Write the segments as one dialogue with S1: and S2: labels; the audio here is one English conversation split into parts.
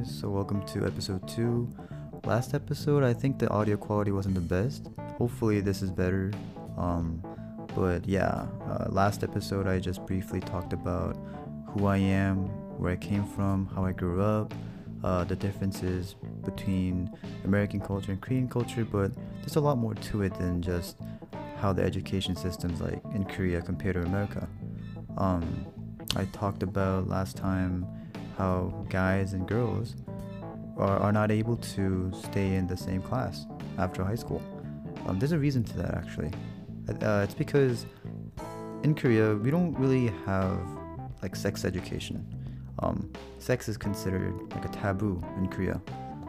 S1: guys. So, welcome to episode 2. Last episode, I think the audio quality wasn't the best. Hopefully, this is better. Um, but yeah, uh, last episode, I just briefly talked about who I am, where I came from, how I grew up, uh, the differences between American culture and Korean culture, but there's a lot more to it than just how the education systems like in Korea compared to America. Um, I talked about last time how guys and girls are, are not able to stay in the same class after high school. Um, there's a reason to that actually. Uh, it's because in Korea we don't really have like sex education. Um, sex is considered like a taboo in Korea.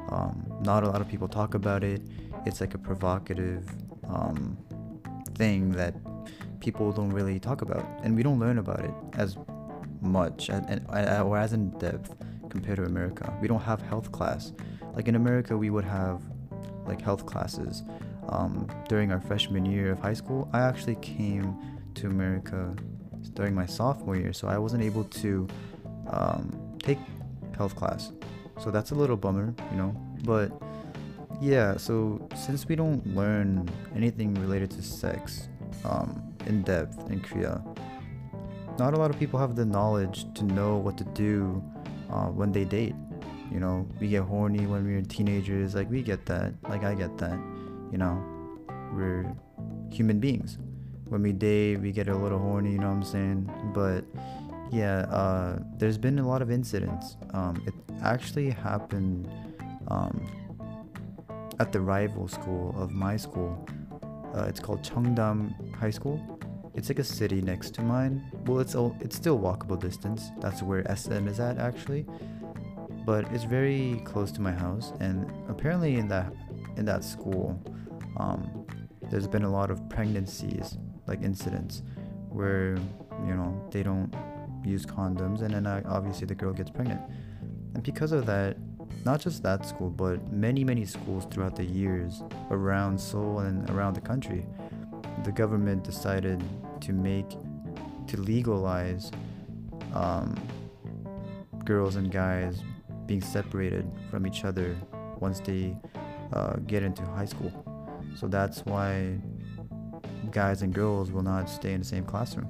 S1: Um, not a lot of people talk about it. It's like a provocative um, thing that people don't really talk about, and we don't learn about it as much and, and or as in depth compared to America. We don't have health class. Like in America, we would have like health classes um, during our freshman year of high school. I actually came to America during my sophomore year, so I wasn't able to um, take health class. So that's a little bummer, you know. But yeah, so since we don't learn anything related to sex um, in depth in Korea, not a lot of people have the knowledge to know what to do uh, when they date. You know, we get horny when we're teenagers. Like we get that. Like I get that. You know, we're human beings. When we date, we get a little horny. You know what I'm saying? But yeah, uh, there's been a lot of incidents. Um, it actually happened um, at the rival school of my school. Uh, it's called Cheongdam High School it's like a city next to mine. Well, it's all, it's still walkable distance. That's where SM is at actually, but it's very close to my house. And apparently in that in that school, um, there's been a lot of pregnancies, like incidents, where you know they don't use condoms, and then uh, obviously the girl gets pregnant. And because of that, not just that school, but many many schools throughout the years around Seoul and around the country the government decided to make to legalize um, girls and guys being separated from each other once they uh, get into high school. So that's why guys and girls will not stay in the same classroom.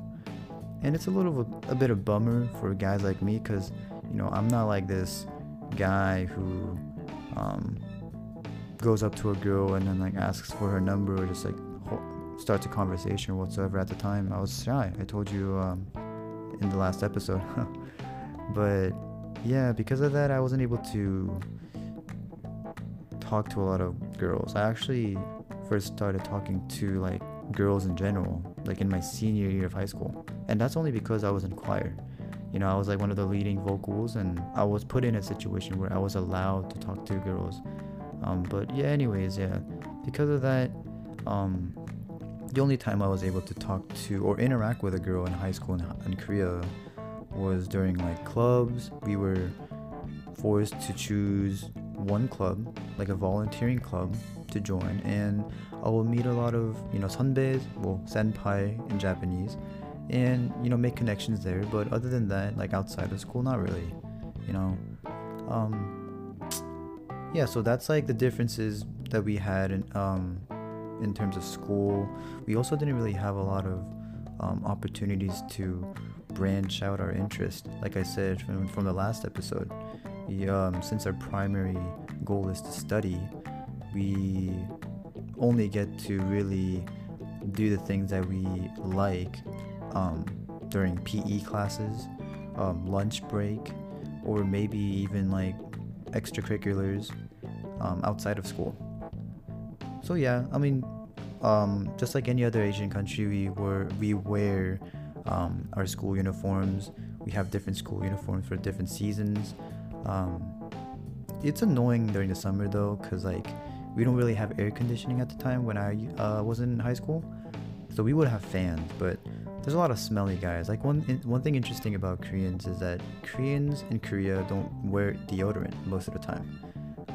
S1: And it's a little a, bit of bummer for guys like me because you know I'm not like this guy who um, goes up to a girl and then like asks for her number or just like start a conversation whatsoever at the time. I was shy. I told you um, in the last episode. but yeah, because of that, I wasn't able to talk to a lot of girls. I actually first started talking to like girls in general, like in my senior year of high school. And that's only because I was in choir. You know, I was like one of the leading vocals, and I was put in a situation where I was allowed to talk to girls. Um, but yeah, anyways, yeah, because of that, um, the only time I was able to talk to or interact with a girl in high school in, in Korea was during like clubs. We were forced to choose one club, like a volunteering club, to join, and I will meet a lot of you know sunbaes, well senpai in Japanese, and you know make connections there. But other than that, like outside of school, not really, you know. Um, yeah, so that's like the differences that we had in um, in terms of school. We also didn't really have a lot of um, opportunities to branch out our interest. Like I said from, from the last episode, we, um, since our primary goal is to study, we only get to really do the things that we like um, during PE classes, um, lunch break, or maybe even like extracurriculars um, outside of school. So yeah, I mean, um, just like any other Asian country, we were we wear um, our school uniforms. We have different school uniforms for different seasons. Um, it's annoying during the summer though, cause like we don't really have air conditioning at the time when I uh, was in high school, so we would have fans, but there's a lot of smelly guys. Like one one thing interesting about Koreans is that Koreans in Korea don't wear deodorant most of the time.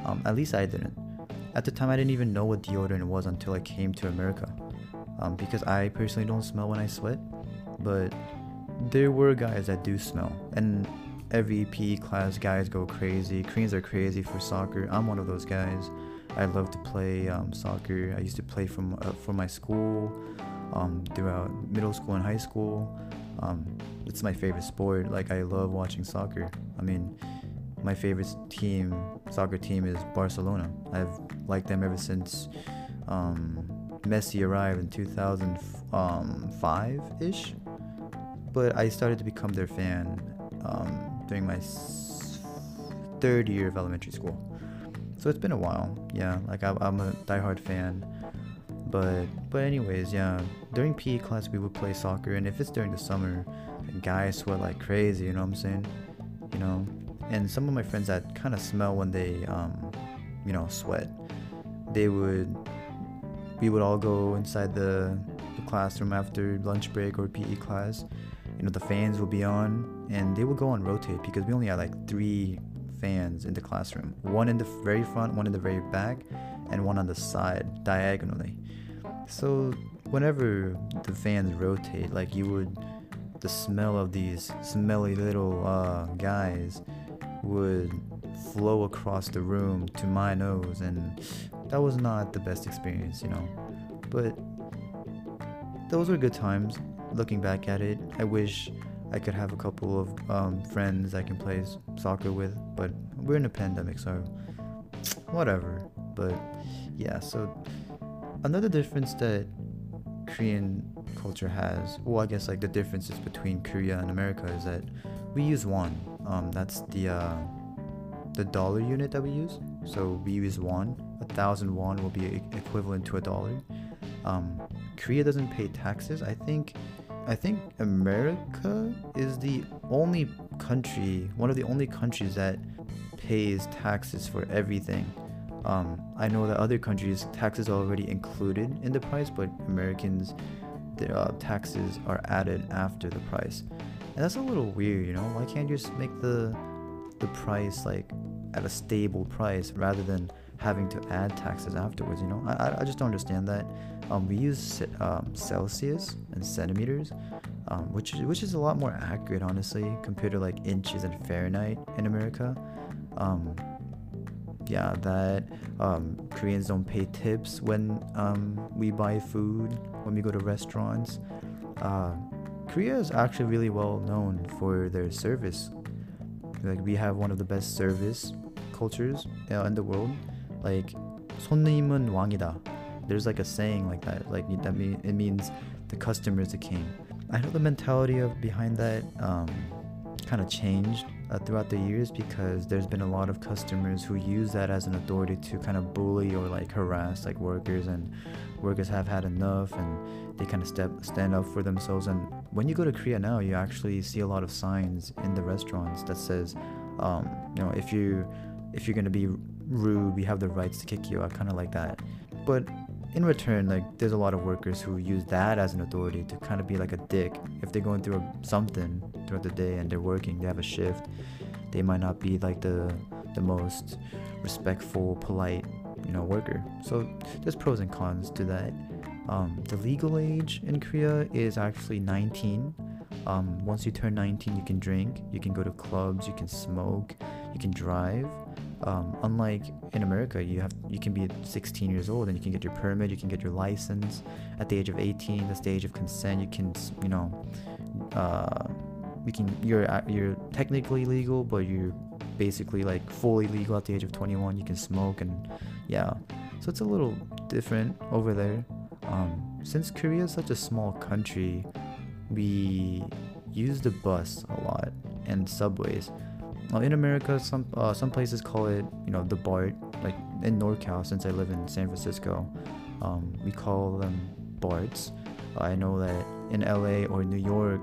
S1: Um, at least I didn't. At the time, I didn't even know what deodorant was until I came to America. Um, because I personally don't smell when I sweat, but there were guys that do smell. And every PE class, guys go crazy. Koreans are crazy for soccer. I'm one of those guys. I love to play um, soccer. I used to play from uh, for my school um, throughout middle school and high school. Um, it's my favorite sport. Like I love watching soccer. I mean, my favorite team, soccer team, is Barcelona. I've liked them ever since um, Messi arrived in 2005 ish. But I started to become their fan um, during my third year of elementary school. So it's been a while. Yeah, like I'm a diehard fan. But but anyways, yeah. During PE class we would play soccer, and if it's during the summer, guys sweat like crazy. You know what I'm saying? You know, and some of my friends that kind of smell when they um, you know, sweat. They would we would all go inside the, the classroom after lunch break or PE class. You know, the fans will be on, and they will go on rotate because we only had like three fans in the classroom one in the very front, one in the very back, and one on the side diagonally. So, whenever the fans rotate, like you would, the smell of these smelly little uh, guys would flow across the room to my nose, and that was not the best experience, you know. But those were good times. Looking back at it, I wish I could have a couple of um, friends I can play soccer with, but we're in a pandemic, so whatever. But yeah, so another difference that Korean culture has, well, I guess like the differences between Korea and America is that we use won. Um, that's the uh, the dollar unit that we use. So we use won. A thousand won will be equivalent to a dollar. Um, Korea doesn't pay taxes. I think I think America is the only country, one of the only countries that pays taxes for everything. Um, I know that other countries taxes are already included in the price, but Americans, their uh, taxes are added after the price, and that's a little weird. You know, why can't you just make the the price like at a stable price rather than having to add taxes afterwards? You know, I I just don't understand that. Um, we use um, Celsius and centimeters, um, which which is a lot more accurate, honestly, compared to like inches and Fahrenheit in America. Um, yeah, that um, Koreans don't pay tips when um, we buy food, when we go to restaurants. Uh, Korea is actually really well known for their service. Like we have one of the best service cultures uh, in the world. Like 손님은 왕이다. There's like a saying like that. Like that mean it means the customer is the king. I know the mentality of behind that um, kind of changed uh, throughout the years because there's been a lot of customers who use that as an authority to kind of bully or like harass like workers and workers have had enough and they kind of step stand up for themselves and when you go to Korea now you actually see a lot of signs in the restaurants that says um, you know if you if you're gonna be rude we have the rights to kick you out kind of like that. But in return, like there's a lot of workers who use that as an authority to kind of be like a dick. If they're going through a, something throughout the day and they're working, they have a shift, they might not be like the the most respectful, polite, you know, worker. So there's pros and cons to that. Um, the legal age in Korea is actually 19. Um, once you turn 19, you can drink, you can go to clubs, you can smoke, you can drive. Um, unlike in America, you have you can be 16 years old and you can get your permit, you can get your license at the age of 18. That's the age of consent. You can you know, uh, you can you're you're technically legal, but you're basically like fully legal at the age of 21. You can smoke and yeah, so it's a little different over there. Um, since Korea is such a small country, we use the bus a lot and subways in America, some uh, some places call it, you know, the BART. Like in NorCal, since I live in San Francisco, um, we call them BARTs. I know that in LA or New York,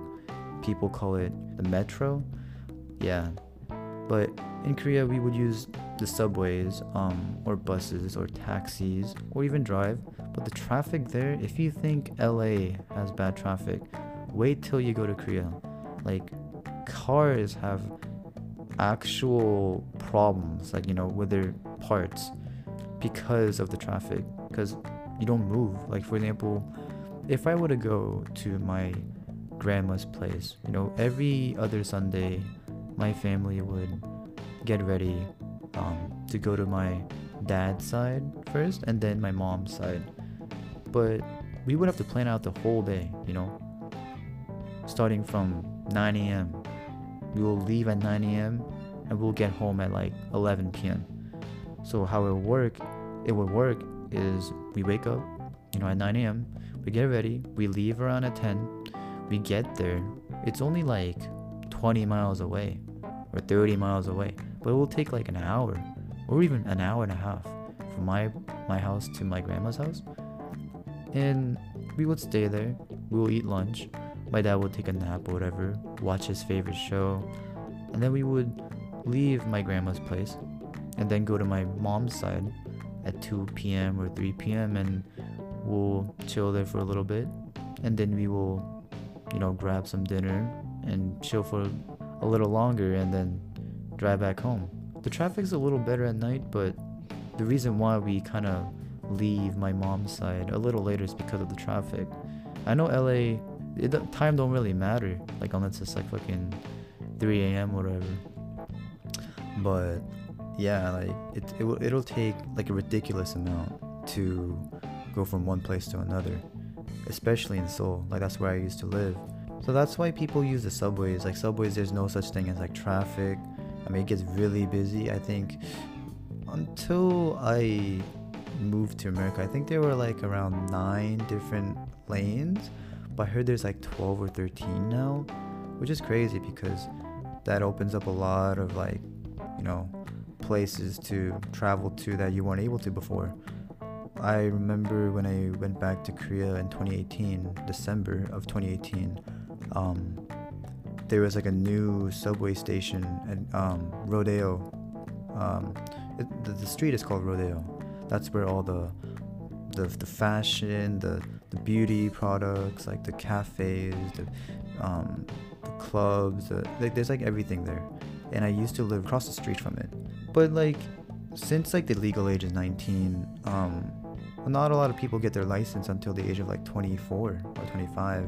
S1: people call it the Metro. Yeah, but in Korea, we would use the subways, um, or buses, or taxis, or even drive. But the traffic there, if you think LA has bad traffic, wait till you go to Korea. Like, cars have actual problems, like you know, with their parts because of the traffic. Because you don't move. Like for example, if I were to go to my grandma's place, you know, every other Sunday my family would get ready um, to go to my dad's side first and then my mom's side. But we would have to plan out the whole day, you know, starting from 9 a.m. We will leave at 9 a.m. and we'll get home at like 11 p.m. So how it would work, it would work is we wake up, you know, at 9 a.m. We get ready, we leave around at 10. We get there. It's only like 20 miles away or 30 miles away, but it will take like an hour or even an hour and a half from my my house to my grandma's house. And we would stay there. We will eat lunch. My dad would take a nap or whatever, watch his favorite show, and then we would leave my grandma's place and then go to my mom's side at 2 p.m. or 3 p.m. and we'll chill there for a little bit and then we will, you know, grab some dinner and chill for a little longer and then drive back home. The traffic's a little better at night, but the reason why we kind of leave my mom's side a little later is because of the traffic. I know LA, it, time don't really matter, like unless it's like fucking 3 a.m. whatever. But yeah, like it, it will, it'll take like a ridiculous amount to go from one place to another, especially in Seoul. Like that's where I used to live. So that's why people use the subways. Like subways, there's no such thing as like traffic. I mean, it gets really busy. I think until I moved to America, I think there were like around nine different lanes, but I heard there's like 12 or 13 now, which is crazy because that opens up a lot of like, you know, places to travel to that you weren't able to before. I remember when I went back to Korea in 2018, December of 2018, um, there was like a new subway station at um, Rodeo. Um, it, the, the street is called Rodeo. That's where all the the, the fashion, the, the beauty products, like the cafes, the, um, the clubs, the, like there's like everything there. And I used to live across the street from it. But like, since like the legal age is 19, um, not a lot of people get their license until the age of like 24 or 25.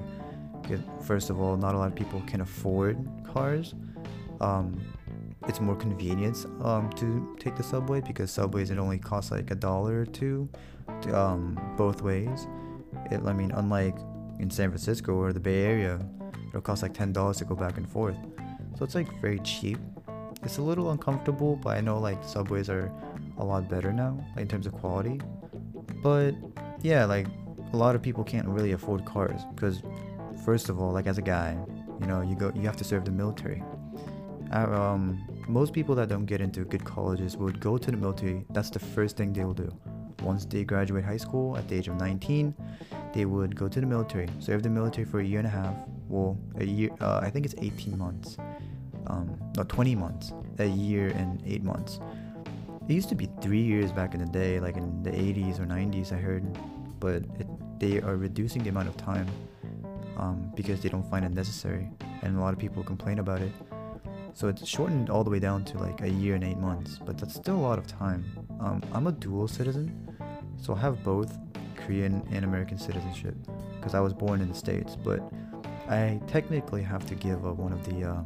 S1: First of all, not a lot of people can afford cars. Um, it's more convenient um, to take the subway because subways it only costs like a dollar or two, um, both ways. It, I mean, unlike in San Francisco or the Bay Area, it'll cost like ten dollars to go back and forth. So it's like very cheap. It's a little uncomfortable, but I know like subways are a lot better now like, in terms of quality. But yeah, like a lot of people can't really afford cars because first of all, like as a guy, you know, you go you have to serve the military. Um, most people that don't get into good colleges would go to the military. That's the first thing they will do. Once they graduate high school at the age of 19, they would go to the military, serve the military for a year and a half. Well, a year. Uh, I think it's 18 months. Um, no, 20 months. A year and eight months. It used to be three years back in the day, like in the 80s or 90s. I heard, but it, they are reducing the amount of time um, because they don't find it necessary, and a lot of people complain about it. So it's shortened all the way down to like a year and eight months, but that's still a lot of time. Um, I'm a dual citizen, so I have both Korean and American citizenship because I was born in the States, but I technically have to give up one of the um,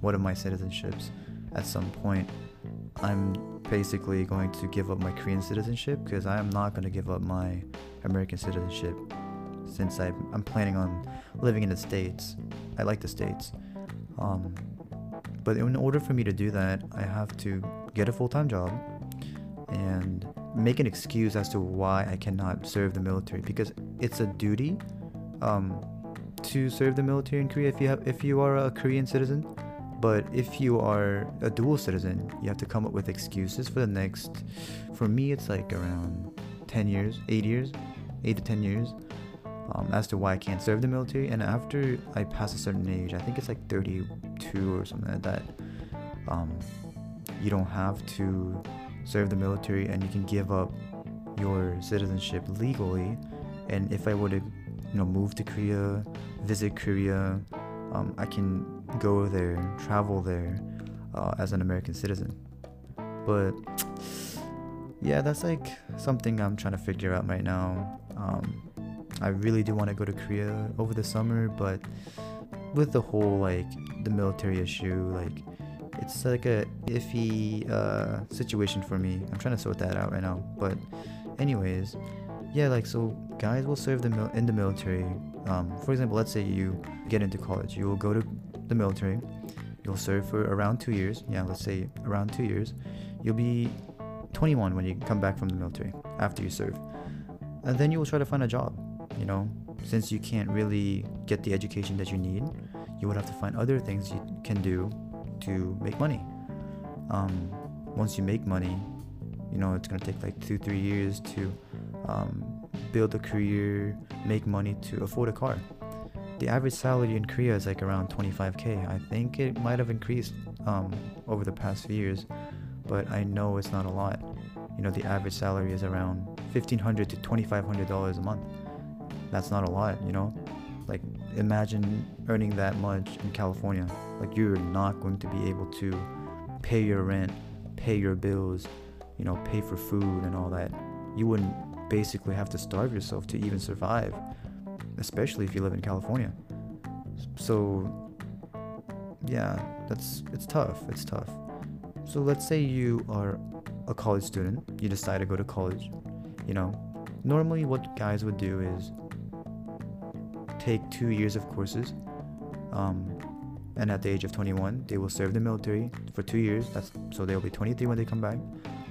S1: one of my citizenships at some point. I'm basically going to give up my Korean citizenship because I am not going to give up my American citizenship since I, I'm planning on living in the States. I like the States. Um, but in order for me to do that, I have to get a full time job and make an excuse as to why I cannot serve the military because it's a duty um, to serve the military in Korea if you have if you are a Korean citizen. But if you are a dual citizen, you have to come up with excuses for the next. For me, it's like around 10 years, 8 years, 8 to 10 years um, as to why I can't serve the military. And after I pass a certain age, I think it's like 32 or something like that, um, you don't have to serve the military and you can give up your citizenship legally. And if I were to, you know, move to Korea, visit Korea, um, I can go there, travel there uh, as an American citizen. But yeah, that's like something I'm trying to figure out right now. Um, I really do want to go to Korea over the summer, but with the whole like the military issue, like it's like a iffy uh, situation for me. I'm trying to sort that out right now. But, anyways, yeah, like so, guys will serve the mil- in the military. Um, for example, let's say you get into college, you will go to the military. You'll serve for around two years. Yeah, let's say around two years. You'll be 21 when you come back from the military after you serve, and then you will try to find a job. You know, since you can't really get the education that you need, you would have to find other things you can do to make money. Um, once you make money, you know it's gonna take like two, three years to um, build a career, make money to afford a car. The average salary in Korea is like around 25k. I think it might have increased um, over the past few years, but I know it's not a lot. You know, the average salary is around 1500 to 2500 dollars a month. That's not a lot, you know. Like imagine earning that much in California. Like you're not going to be able to pay your rent, pay your bills, you know, pay for food and all that. You wouldn't basically have to starve yourself to even survive, especially if you live in California. So yeah, that's it's tough. It's tough. So let's say you are a college student, you decide to go to college. You know, normally what guys would do is take two years of courses, um, and at the age of 21, they will serve the military for two years. That's so they'll be 23 when they come back.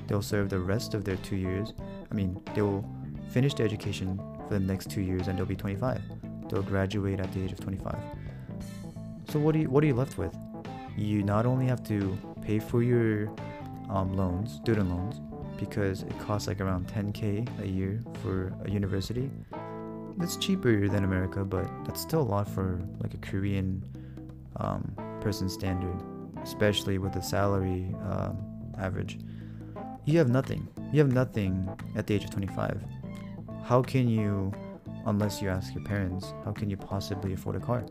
S1: They'll serve the rest of their two years. I mean, they will finish their education for the next two years, and they'll be 25. They'll graduate at the age of 25. So what do you what are you left with? You not only have to pay for your um, loans, student loans, because it costs like around 10k a year for a university. It's cheaper than America, but that's still a lot for like a Korean um, person standard, especially with the salary um, average. You have nothing. You have nothing at the age of 25. How can you, unless you ask your parents, how can you possibly afford a car?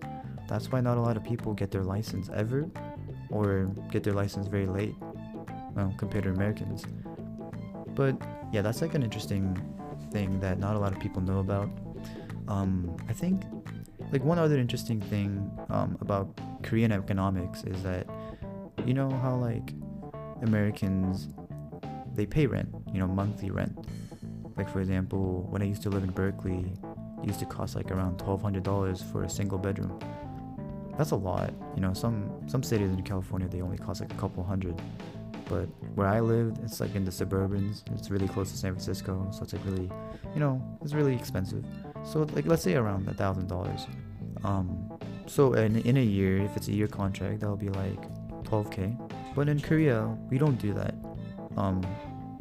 S1: That's why not a lot of people get their license ever, or get their license very late, well, compared to Americans. But yeah, that's like an interesting thing that not a lot of people know about. Um, I think like one other interesting thing um, about Korean economics is that you know how like Americans they pay rent, you know, monthly rent. Like for example, when I used to live in Berkeley, it used to cost like around twelve hundred dollars for a single bedroom. That's a lot, you know. Some some cities in California they only cost like a couple hundred, but where I lived, it's like in the suburbans. It's really close to San Francisco, so it's like really, you know, it's really expensive. So like let's say around a thousand dollars. Um, so in in a year, if it's a year contract, that'll be like 12k. But in Korea, we don't do that. Um,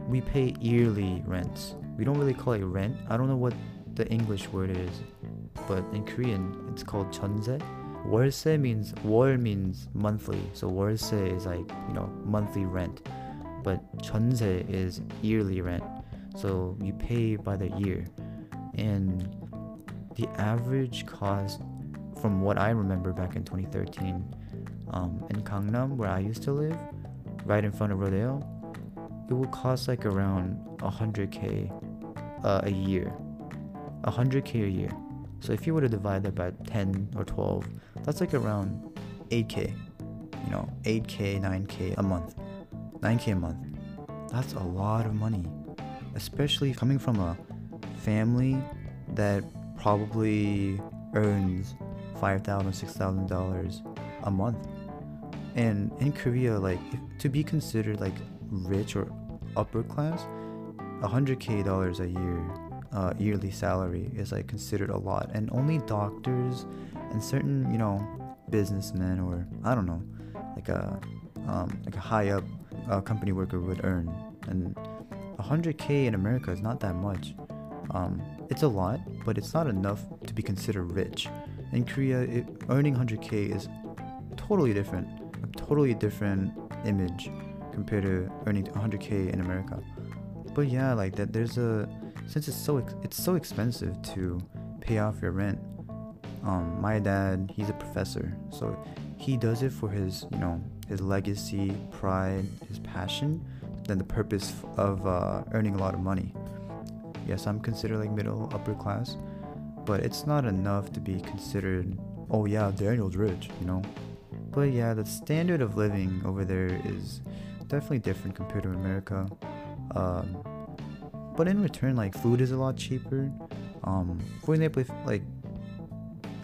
S1: we pay yearly rents. We don't really call it rent. I don't know what the English word is, but in Korean it's called chonse. 월세 means 월 means monthly, so 월세 is like you know monthly rent, but chonse is yearly rent. So you pay by the year, and the average cost from what I remember back in 2013 um, in Gangnam, where I used to live, right in front of Rodeo, it would cost like around 100k uh, a year. 100k a year. So if you were to divide that by 10 or 12, that's like around 8k. You know, 8k, 9k a month. 9k a month. That's a lot of money. Especially coming from a family that probably earns $5,000, $6,000 a month. And in Korea, like if, to be considered like rich or upper class, 100k dollars a year uh, yearly salary is like considered a lot, and only doctors and certain you know businessmen or I don't know, like a um, like a high up uh, company worker would earn, and 100k in America is not that much. Um, it's a lot, but it's not enough to be considered rich. In Korea, it, earning 100k is totally different, a totally different image compared to earning 100k in America. But yeah, like that, there's a since it's so ex- it's so expensive to pay off your rent. Um, my dad, he's a professor, so he does it for his, you know, his legacy, pride, his passion, than the purpose of uh, earning a lot of money. Yes, I'm considered like middle upper class, but it's not enough to be considered. Oh yeah, Daniel's rich, you know. But yeah, the standard of living over there is definitely different compared to America. Um, but in return, like food is a lot cheaper. Um, for example, if, like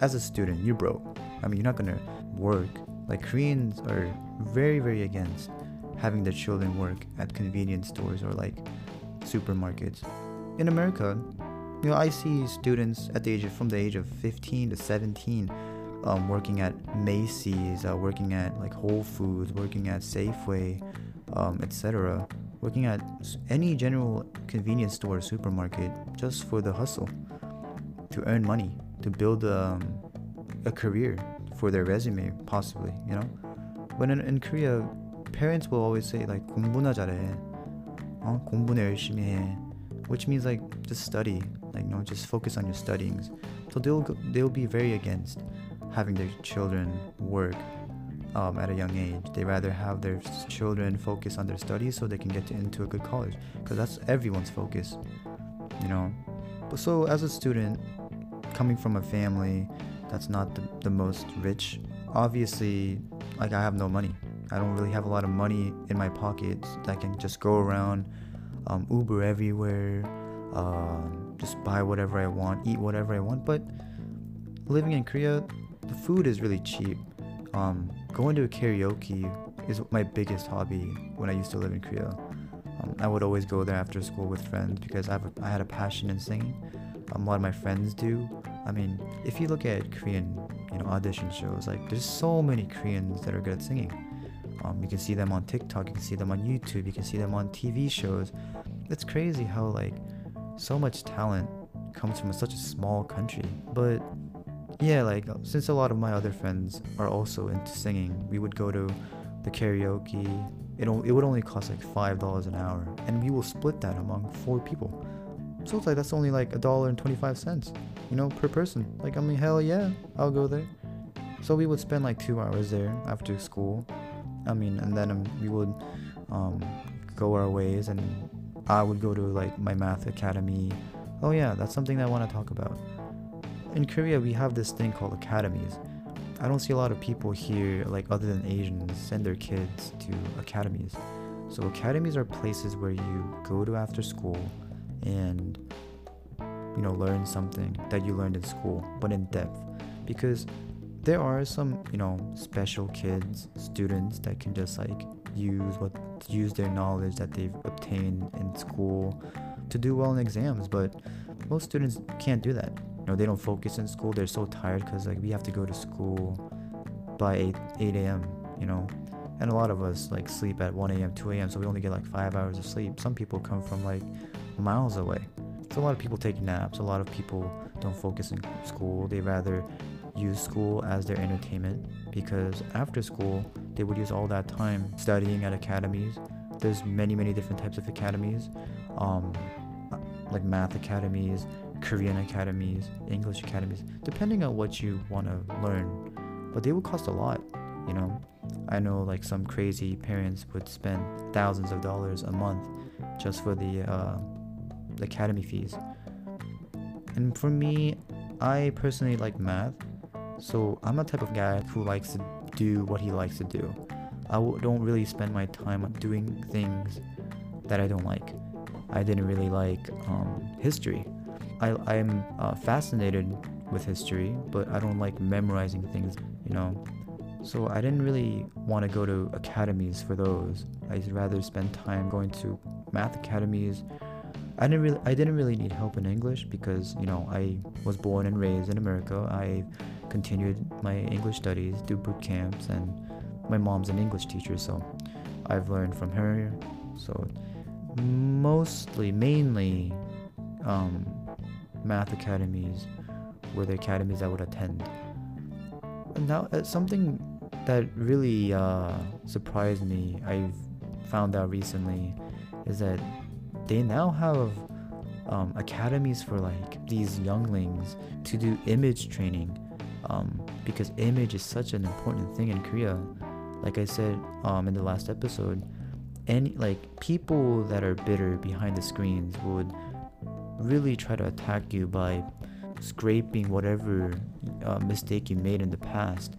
S1: as a student, you're broke. I mean, you're not gonna work. Like Koreans are very, very against having their children work at convenience stores or like supermarkets. In America, you know, I see students at the age of, from the age of 15 to 17 um, working at Macy's, uh, working at like Whole Foods, working at Safeway, um, etc Working at any general convenience store or supermarket just for the hustle to earn money, to build um, a career for their resume, possibly, you know. But in, in Korea, parents will always say like 공부나 잘해, 어? 공부나 열심히 해, which means like just study, like you know, just focus on your studyings. So they'll they'll be very against having their children work um, at a young age. They rather have their children focus on their studies so they can get to, into a good college, because that's everyone's focus, you know. But so as a student, coming from a family that's not the, the most rich, obviously, like I have no money. I don't really have a lot of money in my pockets that can just go around, um, Uber everywhere, uh, just buy whatever I want, eat whatever I want. But living in Korea, the food is really cheap. Um, going to karaoke is my biggest hobby when I used to live in Korea. Um, I would always go there after school with friends because I, have a, I had a passion in singing. Um, a lot of my friends do. I mean, if you look at Korean, you know, audition shows, like there's so many Koreans that are good at singing. Um, you can see them on TikTok, you can see them on YouTube, you can see them on TV shows. It's crazy how like so much talent comes from such a small country. But yeah, like since a lot of my other friends are also into singing, we would go to the karaoke. It, it would only cost like five dollars an hour, and we will split that among four people. So it's like that's only like a dollar and twenty five cents, you know, per person. Like I mean, hell yeah, I'll go there. So we would spend like two hours there after school. I mean, and then um, we would um, go our ways, and I would go to like my math academy. Oh yeah, that's something that I want to talk about in Korea we have this thing called academies. I don't see a lot of people here, like other than Asians, send their kids to academies. So academies are places where you go to after school and you know learn something that you learned in school, but in depth. Because there are some, you know, special kids, students that can just like use what use their knowledge that they've obtained in school to do well in exams, but most students can't do that know they don't focus in school. They're so tired because like we have to go to school by 8 8 a.m you know? And a lot of us like sleep at 1 a.m 2 a.m so we only get like five hours of sleep. Some people come from like miles away. So a lot of people take naps. A lot of people don't focus in school. They rather use school as their entertainment because after school they would use all that time studying at academies. There's many many different types of academies. Um, like math academies Korean academies, English academies, depending on what you want to learn. But they would cost a lot, you know. I know like some crazy parents would spend thousands of dollars a month just for the, uh, academy fees. And for me, I personally like math, so I'm a type of guy who likes to do what he likes to do. I don't really spend my time doing things that I don't like. I didn't really like um, history. I, I'm uh, fascinated with history, but I don't like memorizing things, you know. So I didn't really want to go to academies for those. I'd rather spend time going to math academies. I didn't really I didn't really need help in English because, you know, I was born and raised in America. I continued my English studies, do boot camps and my mom's an English teacher, so I've learned from her. So mostly mainly um, math academies were the academies I would attend. now, uh, something that really uh, surprised me, I've found out recently, is that they now have um, academies for like these younglings to do image training um, because image is such an important thing in Korea. Like I said um, in the last episode, any like people that are bitter behind the screens would really try to attack you by scraping whatever uh, mistake you made in the past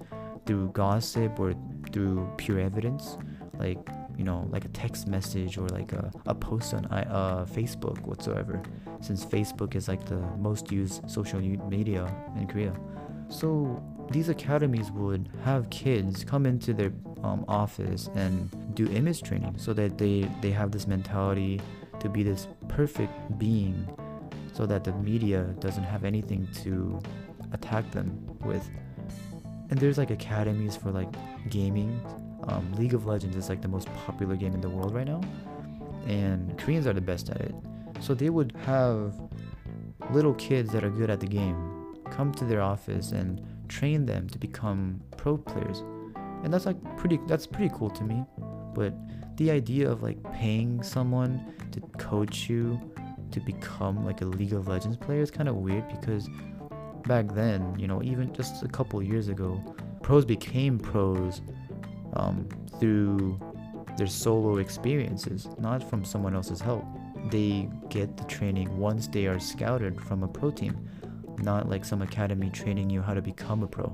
S1: through gossip or through pure evidence, like you know, like a text message or like a, a post on uh, Facebook whatsoever, since Facebook is like the most used social media in Korea. So these academies would have kids come into their um, office and do image training so that they, they have this mentality to be this perfect being so that the media doesn't have anything to attack them with. And there's like academies for like gaming. Um, League of Legends is like the most popular game in the world right now, and Koreans are the best at it. So they would have little kids that are good at the game come to their office and train them to become pro players. And that's like pretty that's pretty cool to me. But the idea of like paying someone to coach you to become like a League of Legends player is kind of weird because back then, you know, even just a couple years ago, pros became pros um, through their solo experiences, not from someone else's help. They get the training once they are scouted from a pro team, not like some academy training you how to become a pro,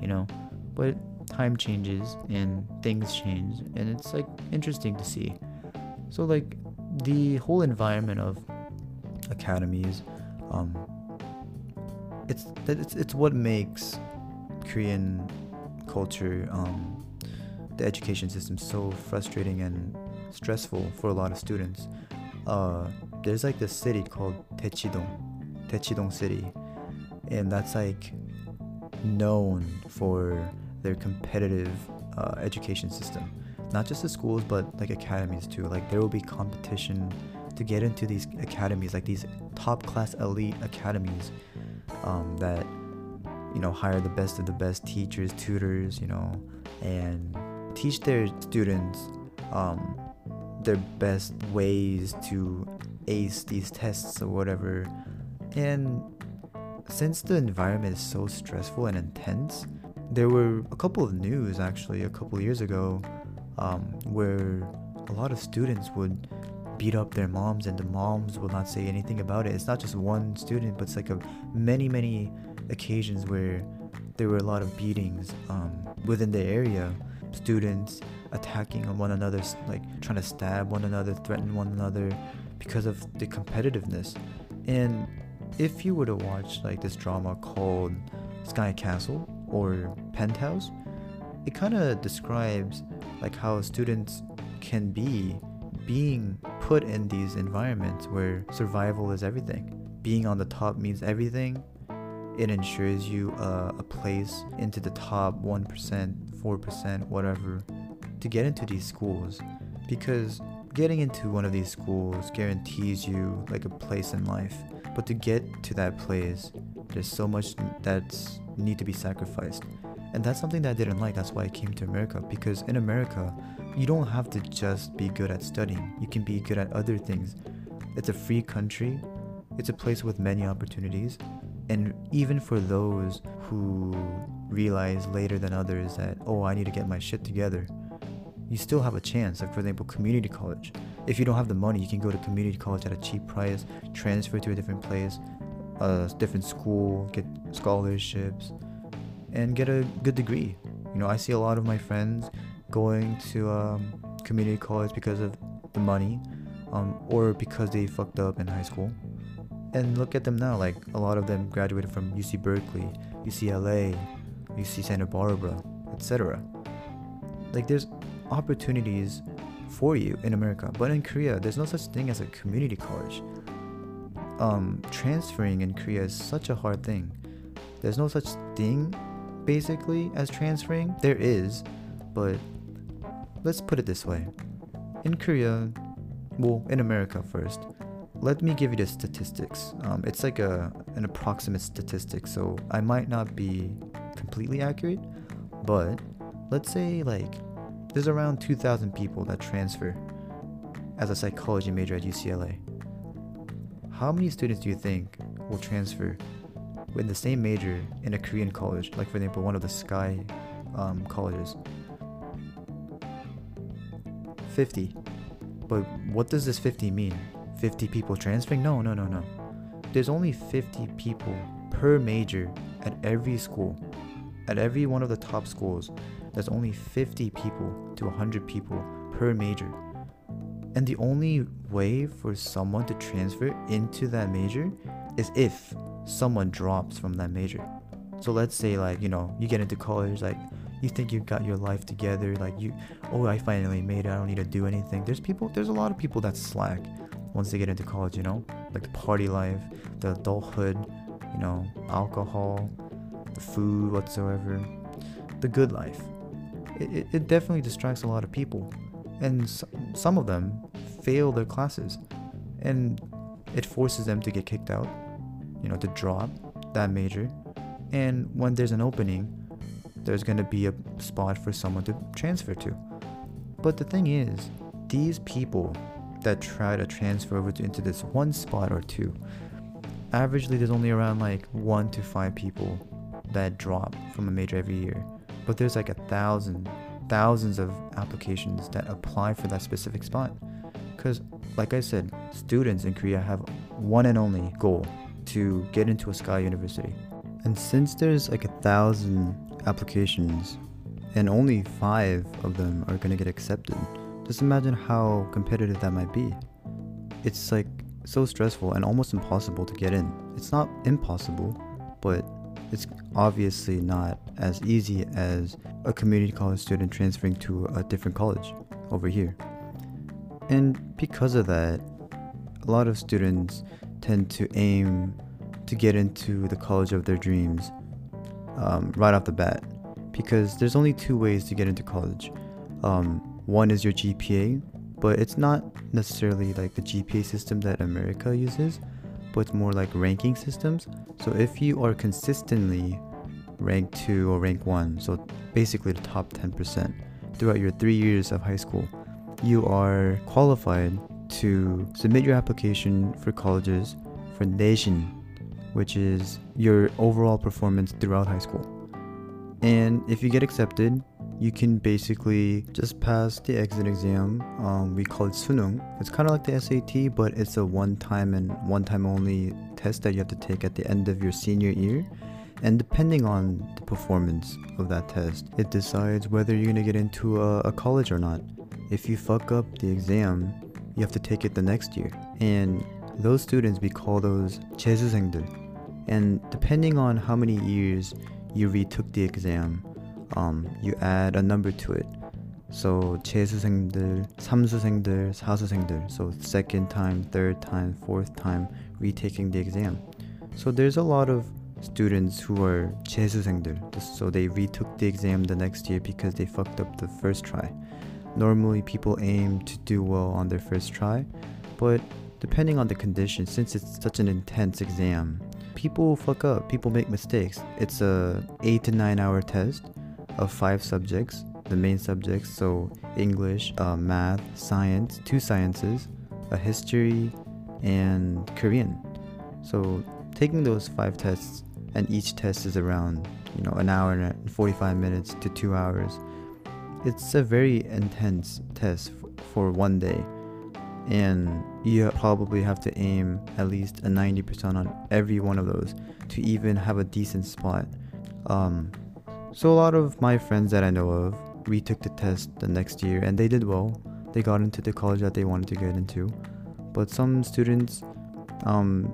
S1: you know. But time changes and things change, and it's like interesting to see. So, like, the whole environment of academies, um, it's it's it's what makes Korean culture, um, the education system, so frustrating and stressful for a lot of students. Uh, there's like this city called Daechidong, Daechidong City, and that's like known for their competitive uh, education system. Not just the schools, but like academies too. Like there will be competition to get into these academies, like these top class elite academies um, that you know hire the best of the best teachers, tutors, you know, and teach their students um, their best ways to ace these tests or whatever. And since the environment is so stressful and intense, there were a couple of news actually a couple years ago um, where a lot of students would beat up their moms and the moms will not say anything about it. It's not just one student, but it's like a many, many occasions where there were a lot of beatings um, within the area. Students attacking on one another, like trying to stab one another, threaten one another because of the competitiveness. And if you were to watch like this drama called Sky Castle or Penthouse, it kind of describes like how students can be being put in these environments where survival is everything. Being on the top means everything. It ensures you uh, a place into the top 1%, 4%, whatever, to get into these schools. Because getting into one of these schools guarantees you like a place in life. But to get to that place, there's so much that's need to be sacrificed. And that's something that I didn't like. That's why I came to America. Because in America, you don't have to just be good at studying, you can be good at other things. It's a free country, it's a place with many opportunities. And even for those who realize later than others that, oh, I need to get my shit together, you still have a chance. Like, for example, community college. If you don't have the money, you can go to community college at a cheap price, transfer to a different place, a different school, get scholarships, and get a good degree. You know, I see a lot of my friends going to um, community college because of the money um, or because they fucked up in high school. And look at them now, like a lot of them graduated from UC Berkeley, UCLA, UC Santa Barbara, etc. Like there's opportunities for you in America, but in Korea, there's no such thing as a community college. Um, transferring in Korea is such a hard thing. There's no such thing, basically, as transferring. There is, but Let's put it this way. In Korea, well, in America first, let me give you the statistics. Um, it's like a an approximate statistic, so I might not be completely accurate, but let's say like there's around 2,000 people that transfer as a psychology major at UCLA. How many students do you think will transfer in the same major in a Korean college, like for example one of the Sky um, colleges? 50. But what does this 50 mean? 50 people transferring? No, no, no, no. There's only 50 people per major at every school At every one of the top schools, there's only 50 people to 100 people per major. And the only way for someone to transfer into that major is if someone drops from that major. So let's say like, you know, you get into college like you think you've got your life together like you oh I finally made it I don't need to do anything. There's people there's a lot of people that slack once they get into college, you know? Like the party life, the adulthood, you know, alcohol, the food whatsoever, the good life. It, it, it definitely distracts a lot of people. And s- some of them fail their classes. And it forces them to get kicked out, you know, to drop that major. And when there's an opening, there's going to be a spot for someone to transfer to. But the thing is, these people that try to transfer over to, into this one spot or two, averagely there's only around like one to five people that drop from a major every year. But there's like a thousand, thousands of applications that apply for that specific spot. Because, like I said, students in Korea have one and only goal to get into a SKY University. And since there's like a thousand applications and only five of them are going to get accepted, just imagine how competitive that might be. It's like so stressful and almost impossible to get in. It's not impossible, but it's obviously not as easy as a community college student transferring to a different college over here. And because of that, a lot of students tend to aim to get into the college of their dreams um, right off the bat because there's only two ways to get into college. Um, one is your GPA, but it's not necessarily like the GPA system that America uses, but it's more like ranking systems. So if you are consistently rank 2 or rank 1, so basically the top 10% throughout your 3 years of high school, you are qualified to submit your application for colleges for Naesin, which is your overall performance throughout high school. And if you get accepted, you can basically just pass the exit exam. Um, we call it sunung. It's kind of like the SAT, but it's a one-time and one-time only test that you have to take at the end of your senior year. And depending on the performance of that test, it decides whether you're gonna get into a, a college or not. If you fuck up the exam, you have to take it the next year. And those students, we call those 재수생들. And depending on how many years you retook the exam, um, you add a number to it. So 재수생들, 삼수생들, 사수생들. So second time, third time, fourth time retaking the exam. So there's a lot of students who are 재수생들. So they retook the exam the next year because they fucked up the first try. Normally people aim to do well on their first try, but depending on the condition, since it's such an intense exam, people fuck up, people make mistakes. It's a 8 to 9 hour test of 5 subjects, the main subjects, so English, uh, math, science, two sciences, a history, and Korean. So taking those 5 tests and each test is around, you know, an hour and 45 minutes to 2 hours. It's a very intense test for one day and you probably have to aim at least a 90% on every one of those to even have a decent spot. Um, so a lot of my friends that I know of retook the test the next year and they did well. They got into the college that they wanted to get into. But some students um,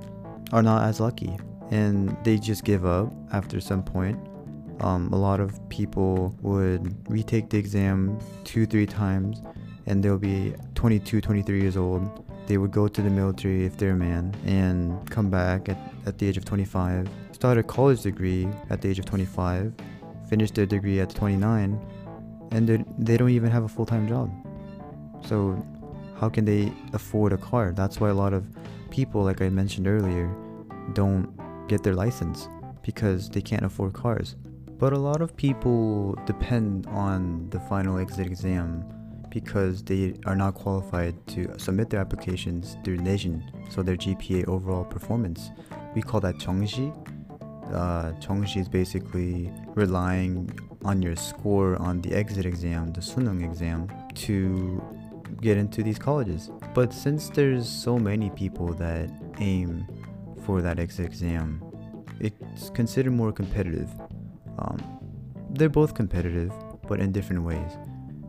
S1: are not as lucky and they just give up after some point. Um, a lot of people would retake the exam two, three times and they'll be 22, 23 years old. They would go to the military if they're a man and come back at, at the age of 25, start a college degree at the age of 25, finish their degree at 29, and they they don't even have a full time job. So, how can they afford a car? That's why a lot of people, like I mentioned earlier, don't get their license because they can't afford cars. But a lot of people depend on the final exit exam because they are not qualified to submit their applications through Naesin, so their GPA overall performance. We call that 정시. Uh, 정시 is basically relying on your score on the exit exam, the sunung exam, to get into these colleges. But since there's so many people that aim for that exit exam, it's considered more competitive. Um, they're both competitive, but in different ways.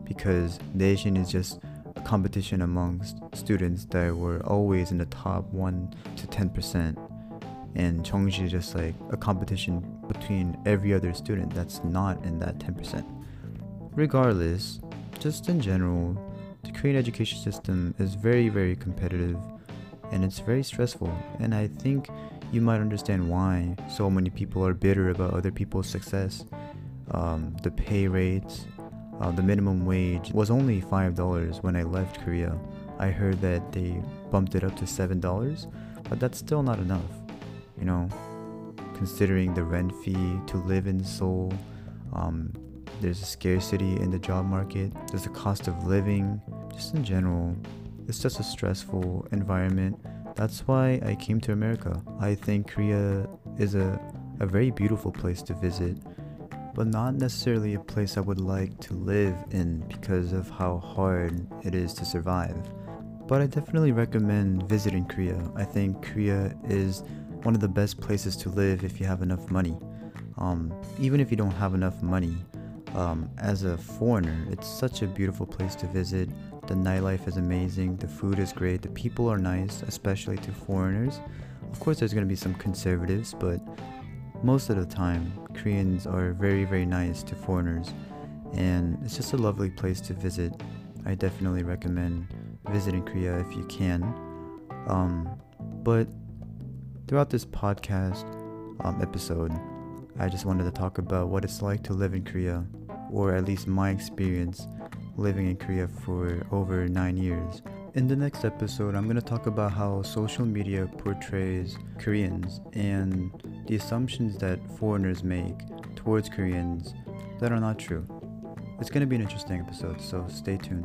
S1: Because Asian is just a competition amongst students that were always in the top 1 to 10%. And Chongji is just like a competition between every other student that's not in that 10%. Regardless, just in general, the Korean education system is very, very competitive and it's very stressful. And I think you might understand why so many people are bitter about other people's success. Um, the pay rates, uh, the minimum wage was only $5 when I left Korea. I heard that they bumped it up to $7, but that's still not enough. You know, considering the rent fee to live in Seoul, um, there's a scarcity in the job market, there's a cost of living, just in general, it's just a stressful environment. That's why I came to America. I think Korea is a, a very beautiful place to visit, but not necessarily a place I would like to live in because of how hard it is to survive. But I definitely recommend visiting Korea. I think Korea is one of the best places to live if you have enough money. Um, even if you don't have enough money, um, as a foreigner, it's such a beautiful place to visit. The nightlife is amazing, the food is great, the people are nice, especially to foreigners. Of course, there's going to be some conservatives, but most of the time, Koreans are very, very nice to foreigners, and it's just a lovely place to visit. I definitely recommend visiting Korea if you can. Um, but throughout this podcast um, episode, I just wanted to talk about what it's like to live in Korea, or at least my experience living in Korea for over nine years. In the next episode, I'm going to talk about how social media portrays Koreans and the assumptions that foreigners make towards Koreans that are not true. It's going to be an interesting episode, so stay tuned.